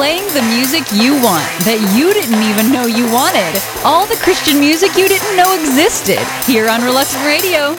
playing the music you want that you didn't even know you wanted. All the Christian music you didn't know existed here on Reluctant Radio.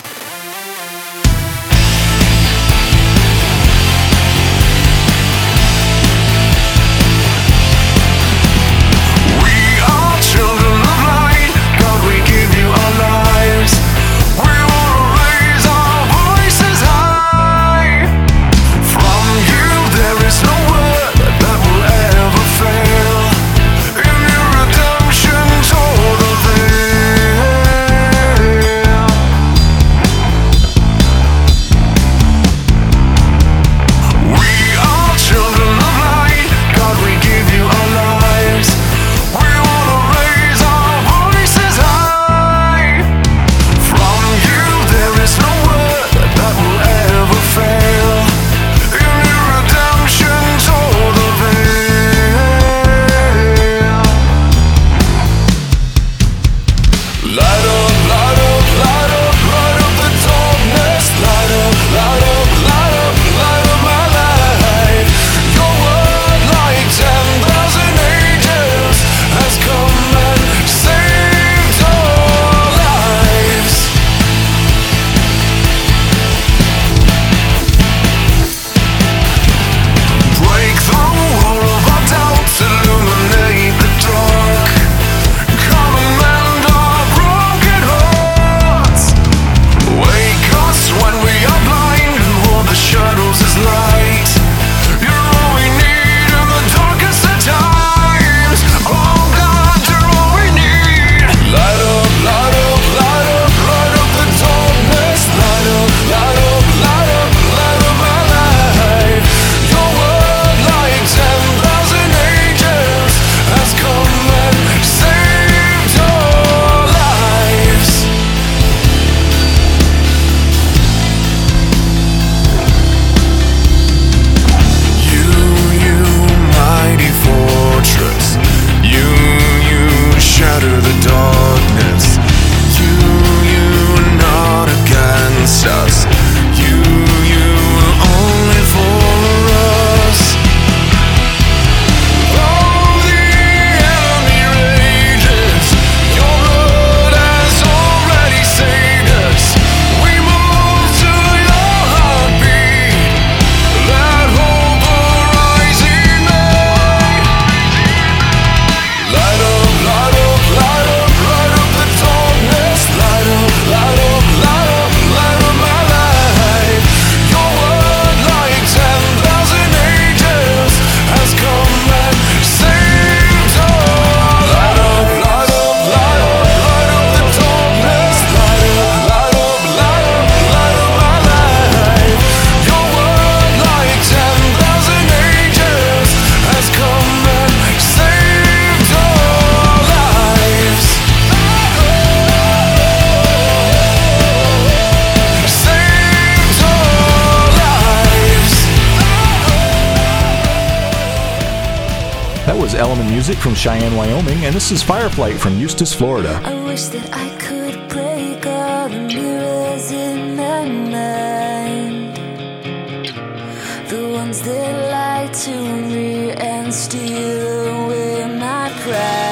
From Cheyenne, Wyoming, and this is Fireflight from Eustis, Florida. I wish that I could break all the mirrors in my mind. The ones that lie to me and steal away my pride.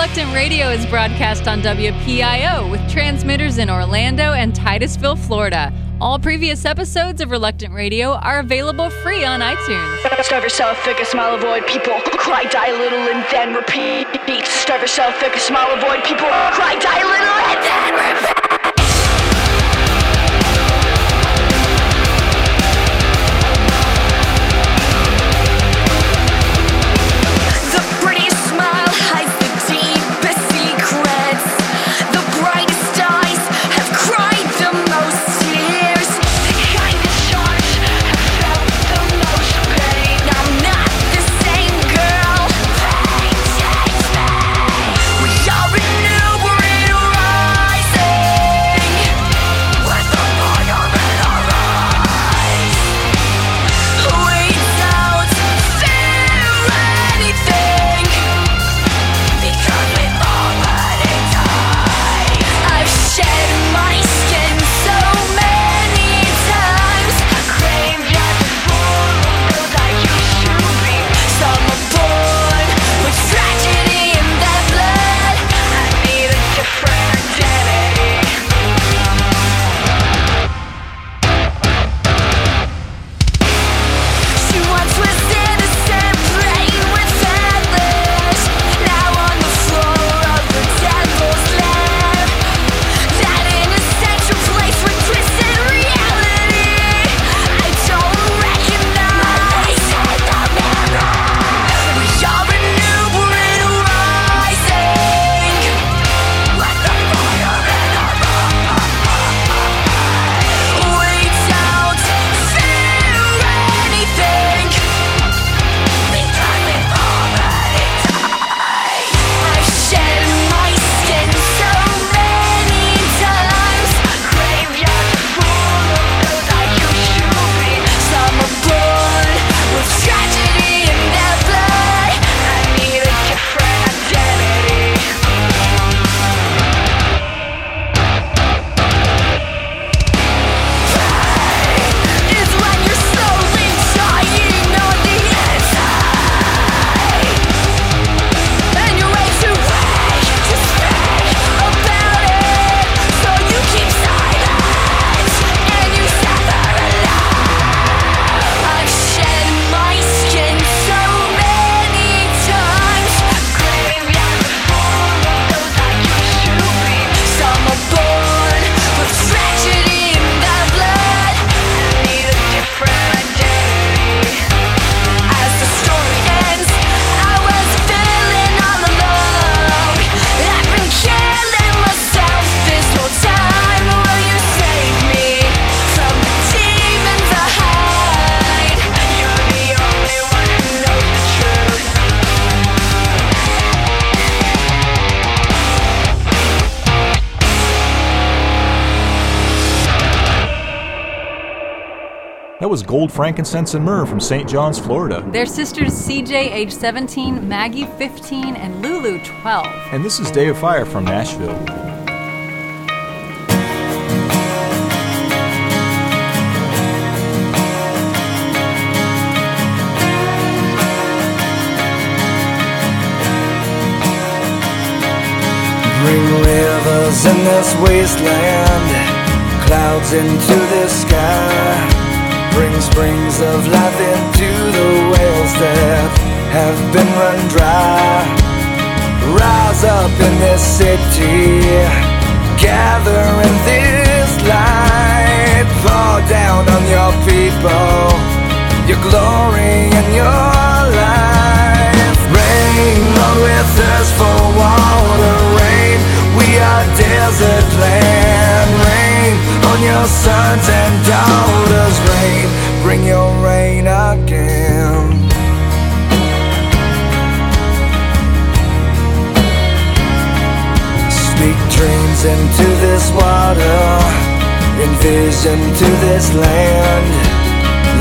Reluctant Radio is broadcast on WPIO with transmitters in Orlando and Titusville, Florida. All previous episodes of Reluctant Radio are available free on iTunes. Starve yourself, fake a smile, avoid people. Cry, die a little, and then repeat. Starve yourself, fake a smile, avoid people. Cry, die a little, and then repeat. That was Gold, Frankincense, and Myrrh from St. John's, Florida. They're sisters CJ, age 17, Maggie, 15, and Lulu, 12. And this is Day of Fire from Nashville. Bring rivers in this wasteland, clouds into the sky. Bring springs of life into the wells that have been run dry. Rise up in this city, gather in this light. Fall down on your people, your glory and your life. Rain, Lord, with thirst for water. Rain, we are desert land. Rain on your sons and daughters. Rain, bring your rain again. Speak dreams into this water, envision to this land.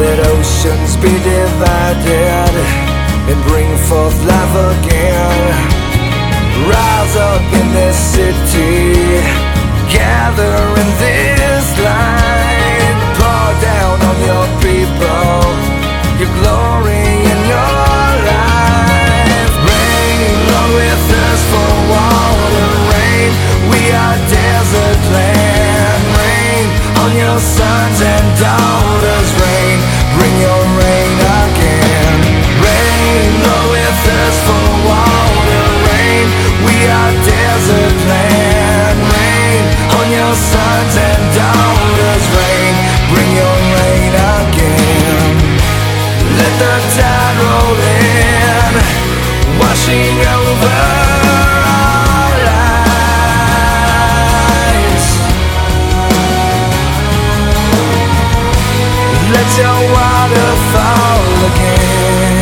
Let oceans be divided and bring forth life again. Rise up in this city, desert land. Rain on your sons and daughters Rain, bring your rain again. Let the tide roll in Washing over our lives. Let your water fall again.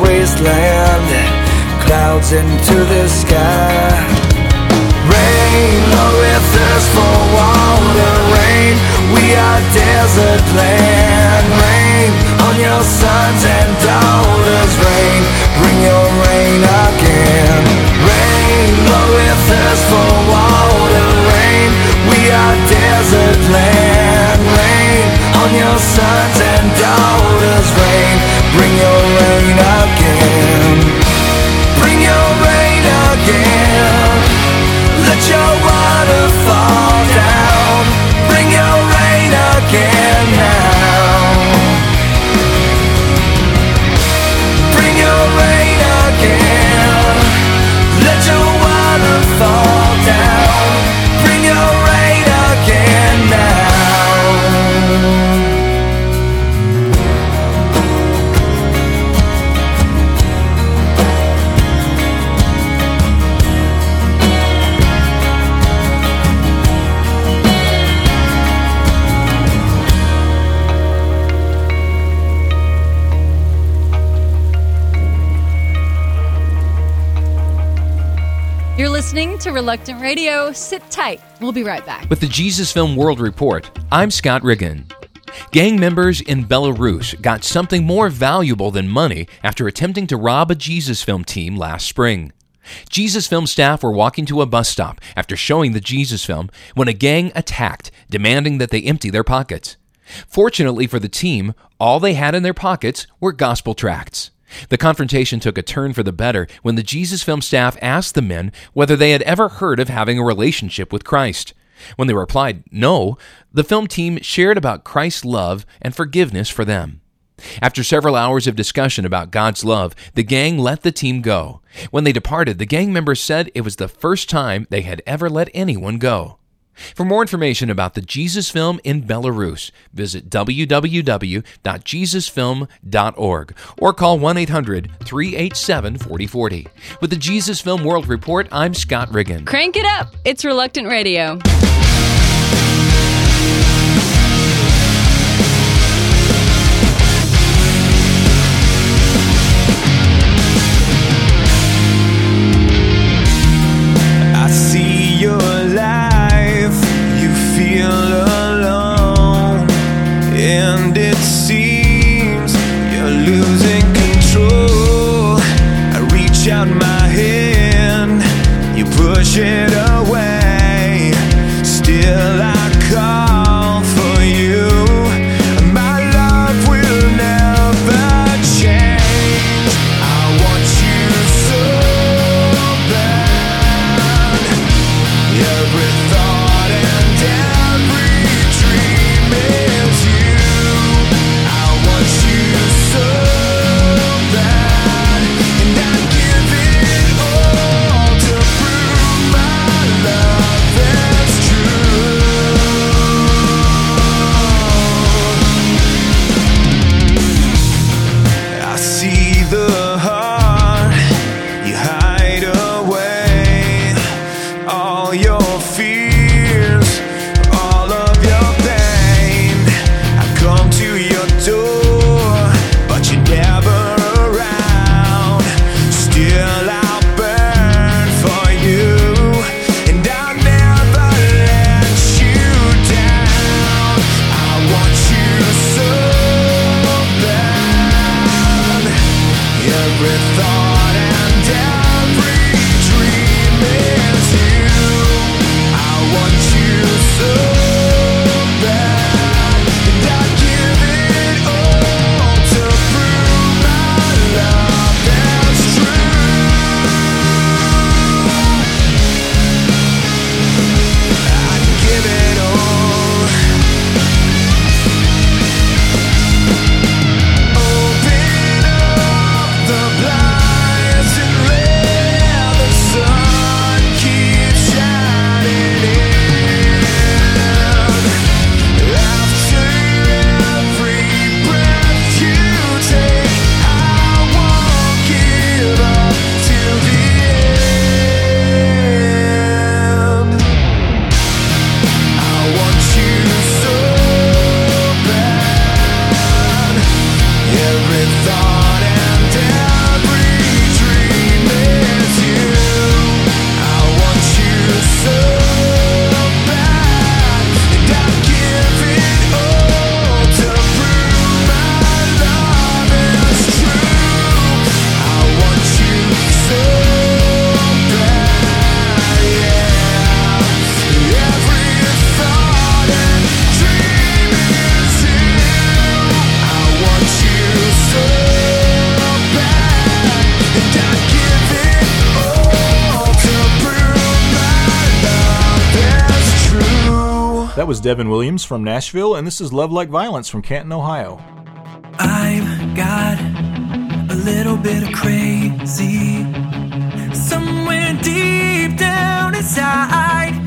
Wasteland, clouds into the sky. Rain, oh, Lord, we thirst for water. Rain, we are desert land. Rain on your sons and daughters. Rain, bring your rain again. Rain, oh, Lord, we thirst for water. Rain, we are desert land. Rain on your sons and daughters. To Reluctant Radio. Sit tight. We'll be right back. With the Jesus Film World Report, I'm Scott Riggin. Gang members in Belarus got something more valuable than money after attempting to rob a Jesus Film team last spring. Jesus Film staff were walking to a bus stop after showing the Jesus film when a gang attacked, demanding that they empty their pockets. Fortunately for the team, all they had in their pockets were gospel tracts. The confrontation took a turn for the better when the Jesus Film staff asked the men whether they had ever heard of having a relationship with Christ. When they replied no, the film team shared about Christ's love and forgiveness for them. After several hours of discussion about God's love, the gang let the team go. When they departed, the gang members said it was the first time they had ever let anyone go. For more information about the Jesus Film in Belarus, visit www.jesusfilm.org or call 1 800 387 4040. With the Jesus Film World Report, I'm Scott Riggin. Crank it up. It's Reluctant Radio. That was Devin Williams from Nashville, and this is Love Like Violence from Canton, Ohio. I've got a little bit of crazy somewhere deep down inside.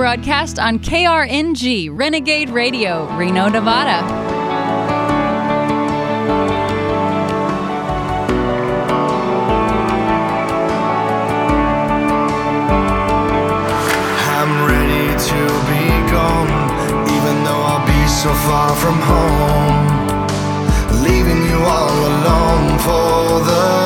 broadcast on KRNG Renegade Radio, Reno, Nevada. so far from home, leaving you all alone for the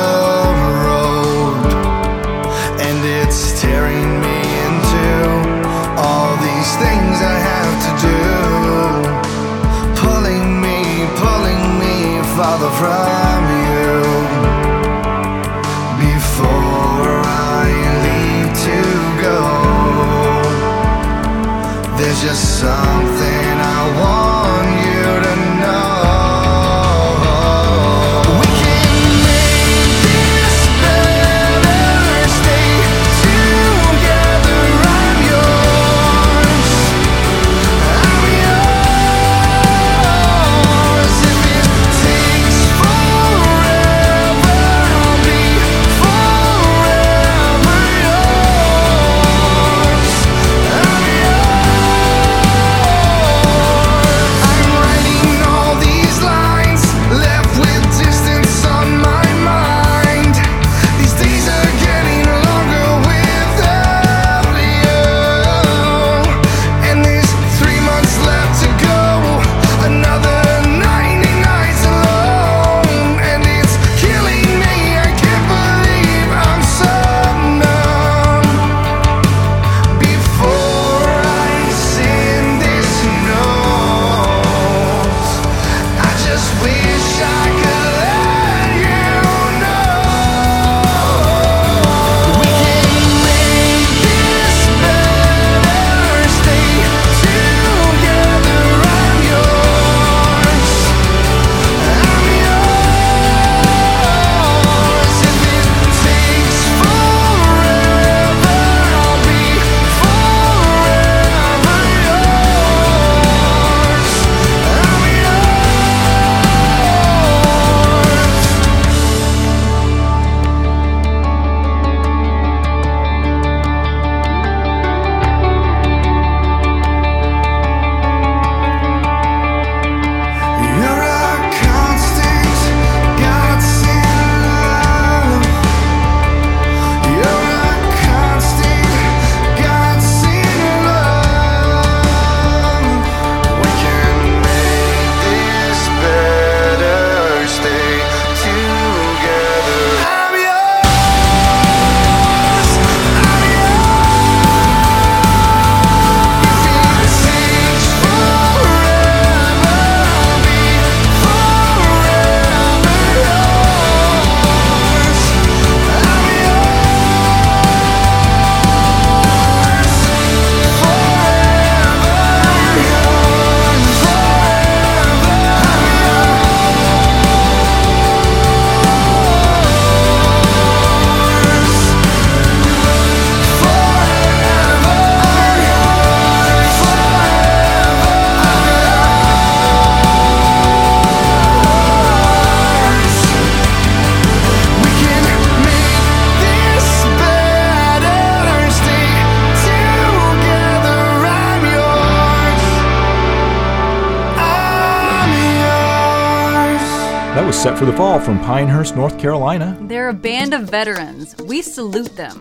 set for the fall from Pinehurst, North Carolina. They're a band of veterans. We salute them.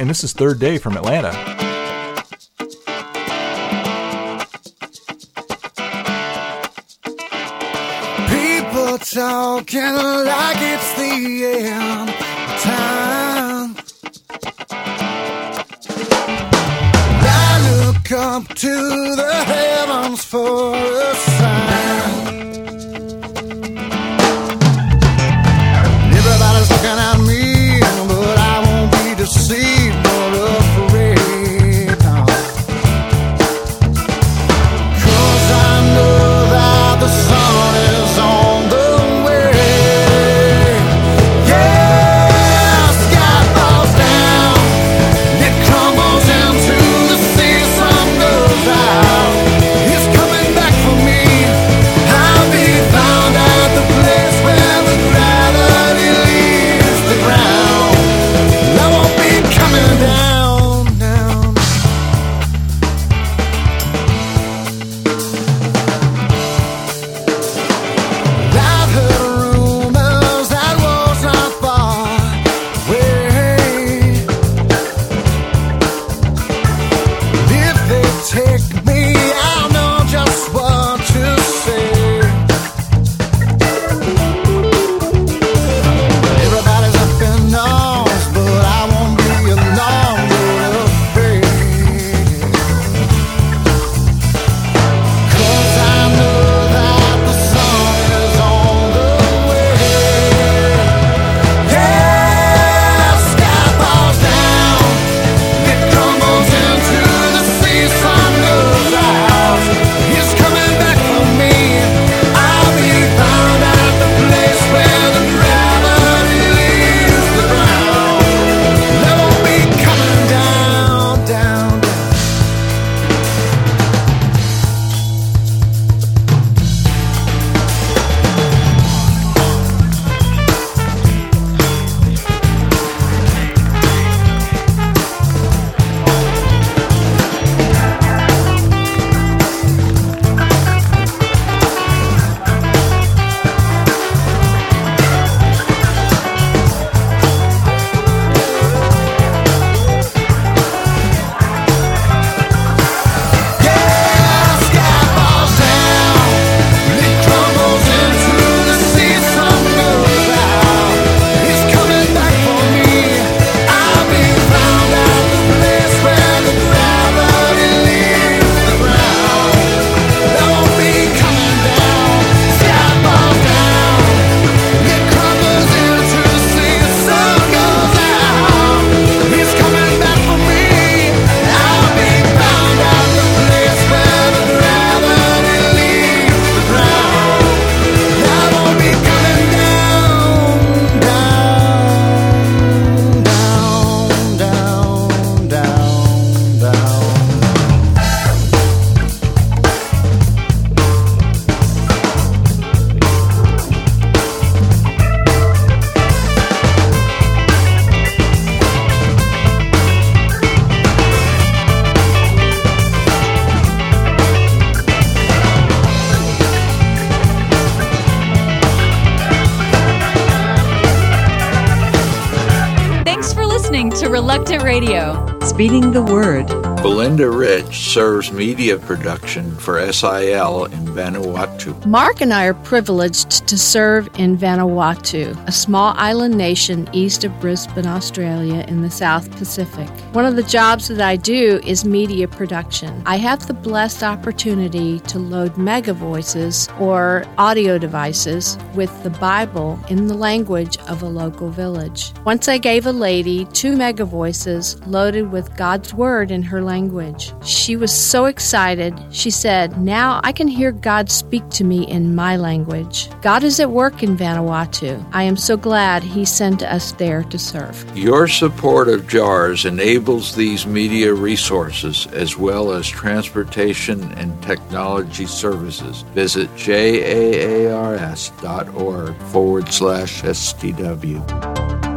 And this is Third Day from Atlanta. People talking like it's the end of time. I look up to the heavens for a Belinda Rich serves media production for SIL in Vanuatu. Mark and I are privileged to serve in Vanuatu, a small island nation east of Brisbane, Australia, in the South Pacific. One of the jobs that I do is media production. I have the blessed opportunity to load mega voices or audio devices with the Bible in the language of a local village. Once I gave a lady two mega voices loaded with God's Word in her language. She was so excited. She said, Now I can hear God speak to me in my language. God is at work in Vanuatu. I am so glad He sent us there to serve. Your support of JAARS enables these media resources as well as transportation and technology services. Visit jaars.org forward slash STW.